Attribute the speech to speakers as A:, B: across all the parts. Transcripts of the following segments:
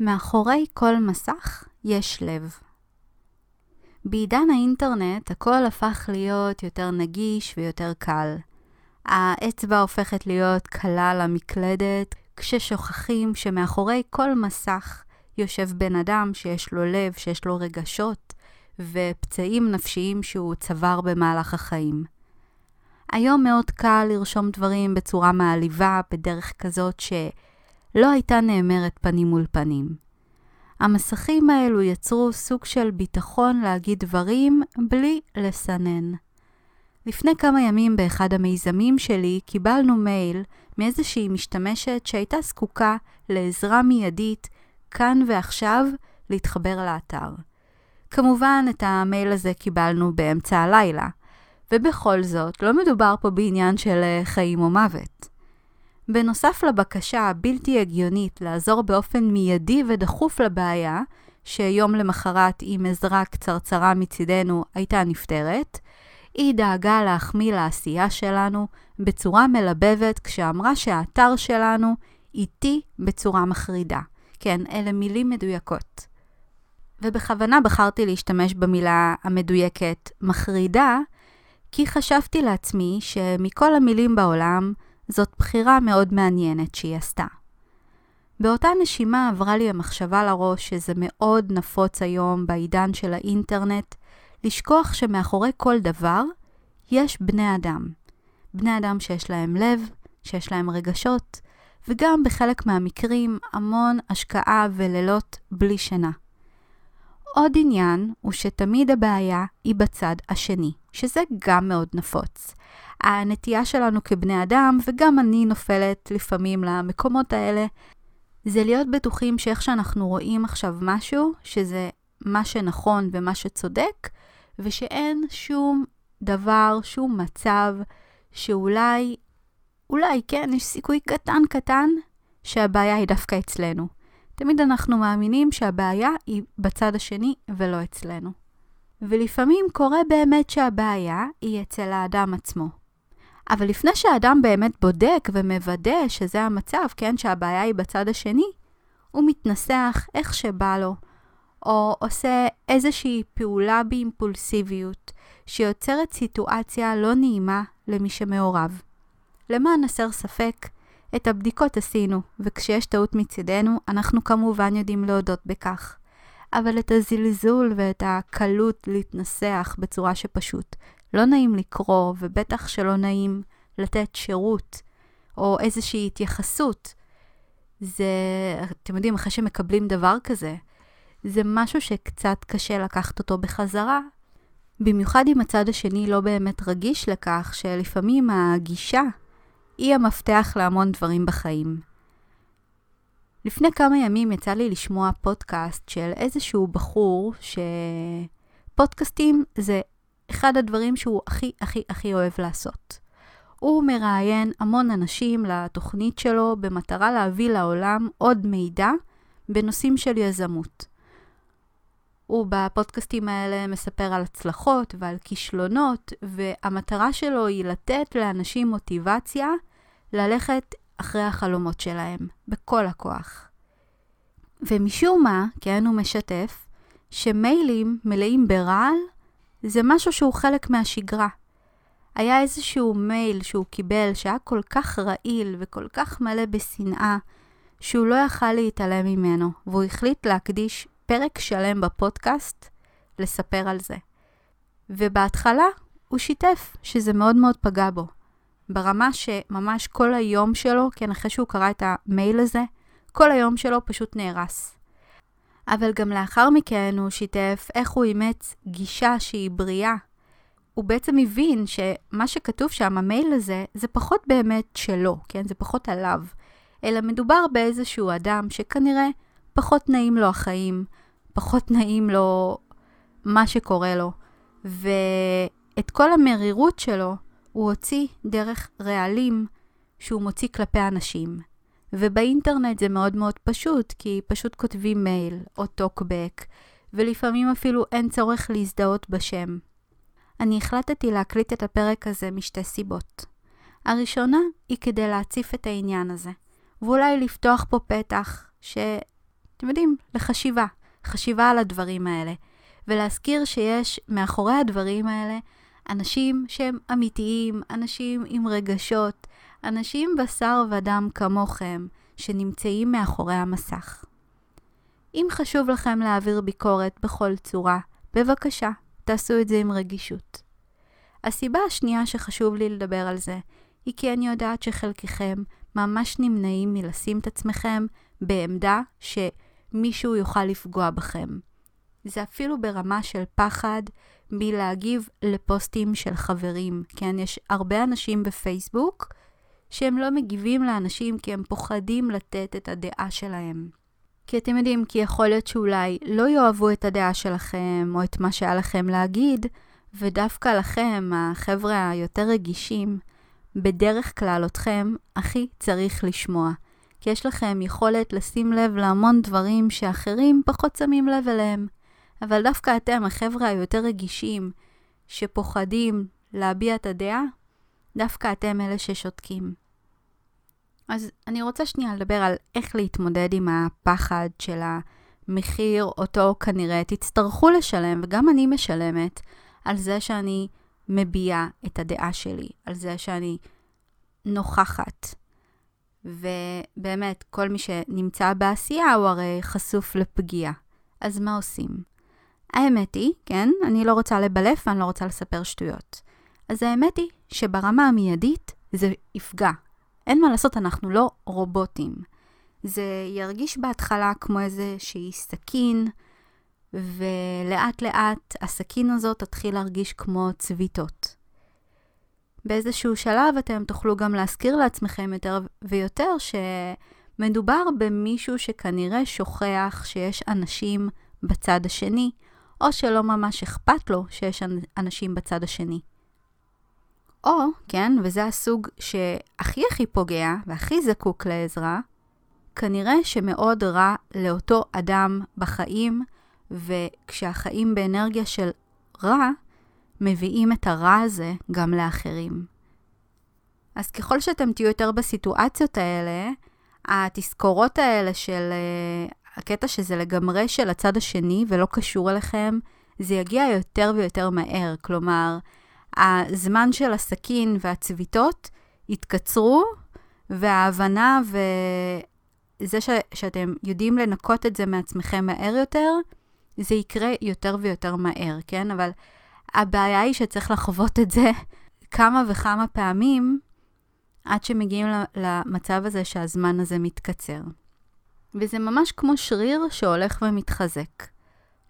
A: מאחורי כל מסך יש לב. בעידן האינטרנט הכל הפך להיות יותר נגיש ויותר קל. האצבע הופכת להיות קלה למקלדת, כששוכחים שמאחורי כל מסך יושב בן אדם שיש לו לב, שיש לו רגשות ופצעים נפשיים שהוא צבר במהלך החיים. היום מאוד קל לרשום דברים בצורה מעליבה, בדרך כזאת שלא הייתה נאמרת פנים מול פנים. המסכים האלו יצרו סוג של ביטחון להגיד דברים בלי לסנן. לפני כמה ימים באחד המיזמים שלי קיבלנו מייל מאיזושהי משתמשת שהייתה זקוקה לעזרה מיידית, כאן ועכשיו, להתחבר לאתר. כמובן, את המייל הזה קיבלנו באמצע הלילה, ובכל זאת, לא מדובר פה בעניין של חיים או מוות. בנוסף לבקשה הבלתי הגיונית לעזור באופן מיידי ודחוף לבעיה, שיום למחרת עם עזרה קצרצרה מצידנו הייתה נפתרת, היא דאגה להחמיא לעשייה שלנו בצורה מלבבת כשאמרה שהאתר שלנו איטי בצורה מחרידה. כן, אלה מילים מדויקות. ובכוונה בחרתי להשתמש במילה המדויקת מחרידה, כי חשבתי לעצמי שמכל המילים בעולם, זאת בחירה מאוד מעניינת שהיא עשתה. באותה נשימה עברה לי המחשבה לראש שזה מאוד נפוץ היום בעידן של האינטרנט, לשכוח שמאחורי כל דבר יש בני אדם. בני אדם שיש להם לב, שיש להם רגשות, וגם בחלק מהמקרים המון השקעה ולילות בלי שינה. עוד עניין הוא שתמיד הבעיה היא בצד השני, שזה גם מאוד נפוץ. הנטייה שלנו כבני אדם, וגם אני נופלת לפעמים למקומות האלה, זה להיות בטוחים שאיך שאנחנו רואים עכשיו משהו, שזה מה שנכון ומה שצודק, ושאין שום דבר, שום מצב, שאולי, אולי, כן, יש סיכוי קטן קטן שהבעיה היא דווקא אצלנו. תמיד אנחנו מאמינים שהבעיה היא בצד השני ולא אצלנו. ולפעמים קורה באמת שהבעיה היא אצל האדם עצמו. אבל לפני שהאדם באמת בודק ומוודא שזה המצב, כן, שהבעיה היא בצד השני, הוא מתנסח איך שבא לו, או עושה איזושהי פעולה באימפולסיביות, שיוצרת סיטואציה לא נעימה למי שמעורב. למען הסר ספק, את הבדיקות עשינו, וכשיש טעות מצידנו, אנחנו כמובן יודעים להודות בכך. אבל את הזלזול ואת הקלות להתנסח בצורה שפשוט לא נעים לקרוא, ובטח שלא נעים לתת שירות או איזושהי התייחסות. זה, אתם יודעים, אחרי שמקבלים דבר כזה, זה משהו שקצת קשה לקחת אותו בחזרה, במיוחד אם הצד השני לא באמת רגיש לכך שלפעמים הגישה היא המפתח להמון דברים בחיים. לפני כמה ימים יצא לי לשמוע פודקאסט של איזשהו בחור שפודקאסטים זה אחד הדברים שהוא הכי הכי הכי אוהב לעשות. הוא מראיין המון אנשים לתוכנית שלו במטרה להביא לעולם עוד מידע בנושאים של יזמות. הוא בפודקאסטים האלה מספר על הצלחות ועל כישלונות, והמטרה שלו היא לתת לאנשים מוטיבציה ללכת אחרי החלומות שלהם, בכל הכוח. ומשום מה, כן הוא משתף, שמיילים מלאים ברעל זה משהו שהוא חלק מהשגרה. היה איזשהו מייל שהוא קיבל שהיה כל כך רעיל וכל כך מלא בשנאה, שהוא לא יכל להתעלם ממנו, והוא החליט להקדיש פרק שלם בפודקאסט לספר על זה. ובהתחלה הוא שיתף שזה מאוד מאוד פגע בו. ברמה שממש כל היום שלו, כן, אחרי שהוא קרא את המייל הזה, כל היום שלו פשוט נהרס. אבל גם לאחר מכן הוא שיתף איך הוא אימץ גישה שהיא בריאה. הוא בעצם הבין שמה שכתוב שם, המייל הזה, זה פחות באמת שלו, כן? זה פחות עליו. אלא מדובר באיזשהו אדם שכנראה פחות נעים לו החיים, פחות נעים לו מה שקורה לו. ואת כל המרירות שלו הוא הוציא דרך רעלים שהוא מוציא כלפי אנשים. ובאינטרנט זה מאוד מאוד פשוט, כי פשוט כותבים מייל או טוקבק, ולפעמים אפילו אין צורך להזדהות בשם. אני החלטתי להקליט את הפרק הזה משתי סיבות. הראשונה היא כדי להציף את העניין הזה, ואולי לפתוח פה פתח אתם יודעים, לחשיבה, חשיבה על הדברים האלה. ולהזכיר שיש מאחורי הדברים האלה אנשים שהם אמיתיים, אנשים עם רגשות, אנשים בשר ודם כמוכם, שנמצאים מאחורי המסך. אם חשוב לכם להעביר ביקורת בכל צורה, בבקשה, תעשו את זה עם רגישות. הסיבה השנייה שחשוב לי לדבר על זה, היא כי אני יודעת שחלקכם ממש נמנעים מלשים את עצמכם בעמדה שמישהו יוכל לפגוע בכם. זה אפילו ברמה של פחד מלהגיב לפוסטים של חברים. כן, יש הרבה אנשים בפייסבוק שהם לא מגיבים לאנשים כי הם פוחדים לתת את הדעה שלהם. כי אתם יודעים, כי יכול להיות שאולי לא יאהבו את הדעה שלכם או את מה שהיה לכם להגיד, ודווקא לכם, החבר'ה היותר רגישים, בדרך כלל אתכם הכי צריך לשמוע. כי יש לכם יכולת לשים לב להמון דברים שאחרים פחות שמים לב אליהם. אבל דווקא אתם, החבר'ה היותר רגישים, שפוחדים להביע את הדעה, דווקא אתם אלה ששותקים. אז אני רוצה שנייה לדבר על איך להתמודד עם הפחד של המחיר, אותו כנראה תצטרכו לשלם, וגם אני משלמת, על זה שאני מביעה את הדעה שלי, על זה שאני נוכחת. ובאמת, כל מי שנמצא בעשייה הוא הרי חשוף לפגיעה. אז מה עושים? האמת היא, כן, אני לא רוצה לבלף ואני לא רוצה לספר שטויות. אז האמת היא שברמה המיידית זה יפגע. אין מה לעשות, אנחנו לא רובוטים. זה ירגיש בהתחלה כמו איזושהי סכין, ולאט לאט הסכין הזאת תתחיל להרגיש כמו צביטות. באיזשהו שלב אתם תוכלו גם להזכיר לעצמכם יותר ויותר שמדובר במישהו שכנראה שוכח שיש אנשים בצד השני, או שלא ממש אכפת לו שיש אנשים בצד השני. או, כן, וזה הסוג שהכי הכי פוגע והכי זקוק לעזרה, כנראה שמאוד רע לאותו אדם בחיים, וכשהחיים באנרגיה של רע, מביאים את הרע הזה גם לאחרים. אז ככל שאתם תהיו יותר בסיטואציות האלה, התזכורות האלה של uh, הקטע שזה לגמרי של הצד השני ולא קשור אליכם, זה יגיע יותר ויותר מהר. כלומר, הזמן של הסכין והצביטות יתקצרו, וההבנה וזה ש... שאתם יודעים לנקות את זה מעצמכם מהר יותר, זה יקרה יותר ויותר מהר, כן? אבל הבעיה היא שצריך לחוות את זה כמה וכמה פעמים עד שמגיעים למצב הזה שהזמן הזה מתקצר. וזה ממש כמו שריר שהולך ומתחזק.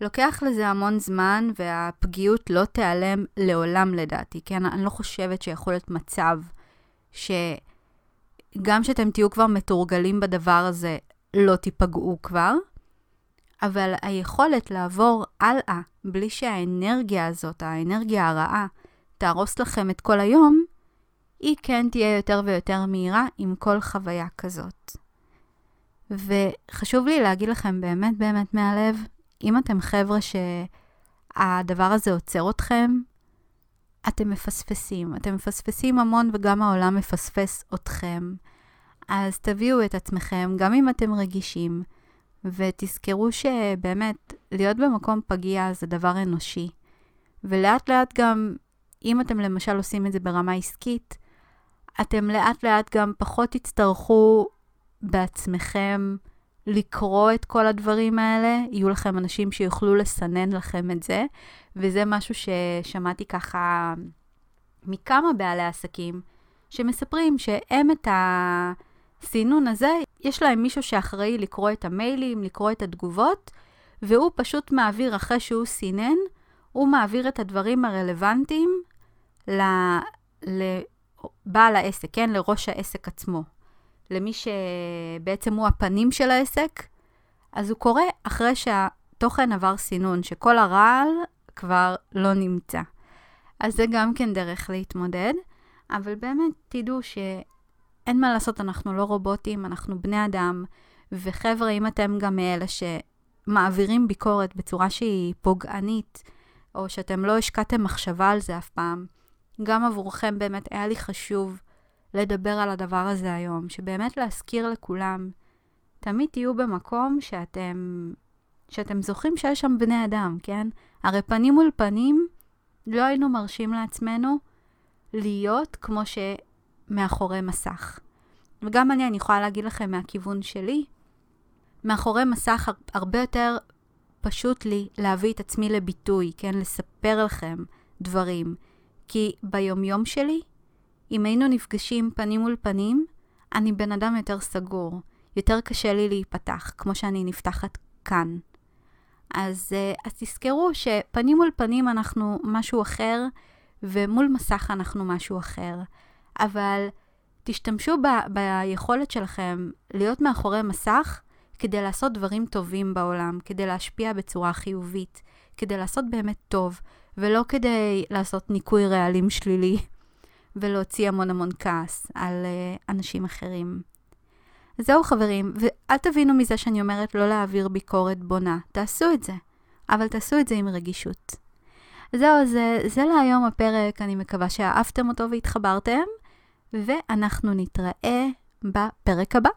A: לוקח לזה המון זמן והפגיעות לא תיעלם לעולם לדעתי, כן? אני לא חושבת שיכול להיות מצב שגם שאתם תהיו כבר מתורגלים בדבר הזה, לא תיפגעו כבר, אבל היכולת לעבור הלאה בלי שהאנרגיה הזאת, האנרגיה הרעה, תהרוס לכם את כל היום, היא כן תהיה יותר ויותר מהירה עם כל חוויה כזאת. וחשוב לי להגיד לכם באמת באמת מהלב, אם אתם חבר'ה שהדבר הזה עוצר אתכם, אתם מפספסים. אתם מפספסים המון וגם העולם מפספס אתכם. אז תביאו את עצמכם, גם אם אתם רגישים, ותזכרו שבאמת, להיות במקום פגיע זה דבר אנושי. ולאט לאט גם, אם אתם למשל עושים את זה ברמה עסקית, אתם לאט לאט גם פחות תצטרכו בעצמכם לקרוא את כל הדברים האלה, יהיו לכם אנשים שיוכלו לסנן לכם את זה, וזה משהו ששמעתי ככה מכמה בעלי עסקים, שמספרים שהם את הסינון הזה, יש להם מישהו שאחראי לקרוא את המיילים, לקרוא את התגובות, והוא פשוט מעביר, אחרי שהוא סינן, הוא מעביר את הדברים הרלוונטיים לבעל העסק, כן? לראש העסק עצמו. למי שבעצם הוא הפנים של העסק, אז הוא קורא אחרי שהתוכן עבר סינון, שכל הרעל כבר לא נמצא. אז זה גם כן דרך להתמודד, אבל באמת תדעו שאין מה לעשות, אנחנו לא רובוטים, אנחנו בני אדם, וחבר'ה, אם אתם גם מאלה שמעבירים ביקורת בצורה שהיא פוגענית, או שאתם לא השקעתם מחשבה על זה אף פעם, גם עבורכם באמת היה לי חשוב לדבר על הדבר הזה היום, שבאמת להזכיר לכולם, תמיד תהיו במקום שאתם, שאתם זוכרים שיש שם בני אדם, כן? הרי פנים מול פנים, לא היינו מרשים לעצמנו להיות כמו שמאחורי מסך. וגם אני, אני יכולה להגיד לכם מהכיוון שלי, מאחורי מסך הרבה יותר פשוט לי להביא את עצמי לביטוי, כן? לספר לכם דברים. כי ביומיום שלי, אם היינו נפגשים פנים מול פנים, אני בן אדם יותר סגור. יותר קשה לי להיפתח, כמו שאני נפתחת כאן. אז, אה, אז תזכרו שפנים מול פנים אנחנו משהו אחר, ומול מסך אנחנו משהו אחר. אבל תשתמשו ב, ביכולת שלכם להיות מאחורי מסך כדי לעשות דברים טובים בעולם, כדי להשפיע בצורה חיובית, כדי לעשות באמת טוב, ולא כדי לעשות ניקוי רעלים שלילי ולהוציא המון המון כעס על uh, אנשים אחרים. זהו חברים, ואל תבינו מזה שאני אומרת לא להעביר ביקורת בונה, תעשו את זה, אבל תעשו את זה עם רגישות. זהו, זה, זה להיום הפרק, אני מקווה שאהבתם אותו והתחברתם, ואנחנו נתראה בפרק הבא.